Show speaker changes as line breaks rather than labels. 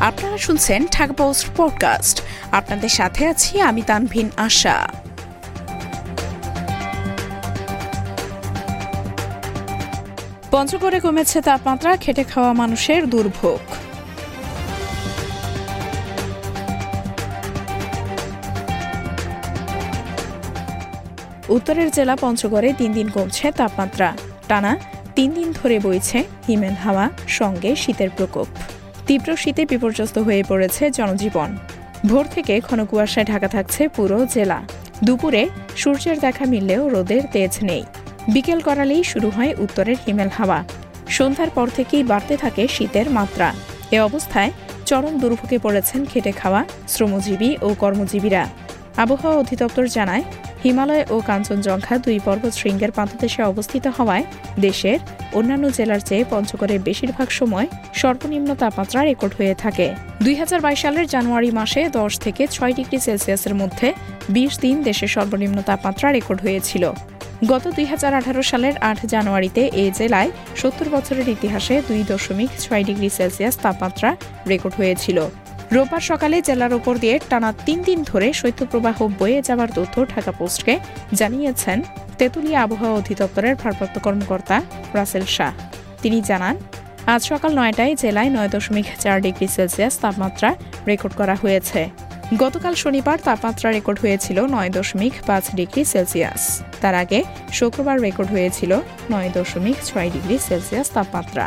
আপনারা শুনছেন ঢাকা পডকাস্ট। আপনাদের সাথে আছি আমি তানভিন আশা। পঞ্চগড়ে কমেছে তাপমাত্রা, খেটে খাওয়া মানুষের দুর্ভোগ। উত্তরের জেলা পঞ্চগড়ে দিন দিন কমছে তাপমাত্রা। টানা তিন দিন ধরে বইছে হিমেল হাওয়া, সঙ্গে শীতের প্রকোপ। তীব্র শীতে বিপর্যস্ত হয়ে পড়েছে জনজীবন। ভোর থেকে ঘন কুয়াশায় ঢাকা থাকছে পুরো জেলা। দুপুরে সূর্যের দেখা মিললেও রোদের তেজ নেই। বিকেল করালেই শুরু হয় উত্তরের হিমেল হাওয়া। সন্ধ্যার পর থেকেই বাড়তে থাকে শীতের মাত্রা। এ অবস্থায় চরম দুর্ভোগে পড়েছেন খেটে খাওয়া শ্রমজীবী ও কর্মজীবীরা। আবহাওয়া অধিদপ্তর জানায় হিমালয় ও কাঞ্চনজঙ্ঘা দুই পর্বত শৃঙ্গের পাদদেশে অবস্থিত হওয়ায় দেশের অন্যান্য জেলার চেয়ে পঞ্চগড়ের বেশিরভাগ সময় সর্বনিম্ন তাপমাত্রা রেকর্ড হয়ে থাকে। দুই হাজার বাইশ সালের জানুয়ারি মাসে দশ থেকে ছয় ডিগ্রি সেলসিয়াসের মধ্যে বিশ দিন দেশের সর্বনিম্ন তাপমাত্রা রেকর্ড হয়েছিল। গত দুই হাজার আঠারো সালের আট জানুয়ারিতে এ জেলায় সত্তর বছরের ইতিহাসে দুই দশমিক ছয় ডিগ্রি সেলসিয়াস তাপমাত্রা রেকর্ড হয়েছিল। রোববার সকালে জেলার ওপর দিয়ে টানা তিন দিন ধরে শৈত্যপ্রবাহ বয়ে যাওয়ার তথ্য ঢাকা পোস্টকে জানিয়েছেন তেঁতুলিয়া আবহাওয়া অধিদপ্তরের ভারপ্রাপ্ত কর্মকর্তা রাসেল শাহ। তিনি জানান, আজ সকাল নয়টায় জেলায় নয় দশমিক চার ডিগ্রি সেলসিয়াস তাপমাত্রা রেকর্ড করা হয়েছে। গতকাল শনিবার তাপমাত্রা রেকর্ড হয়েছিল নয় দশমিক পাঁচ ডিগ্রি সেলসিয়াস। তার আগে শুক্রবার রেকর্ড হয়েছিল নয় দশমিক ছয় ডিগ্রি সেলসিয়াস তাপমাত্রা।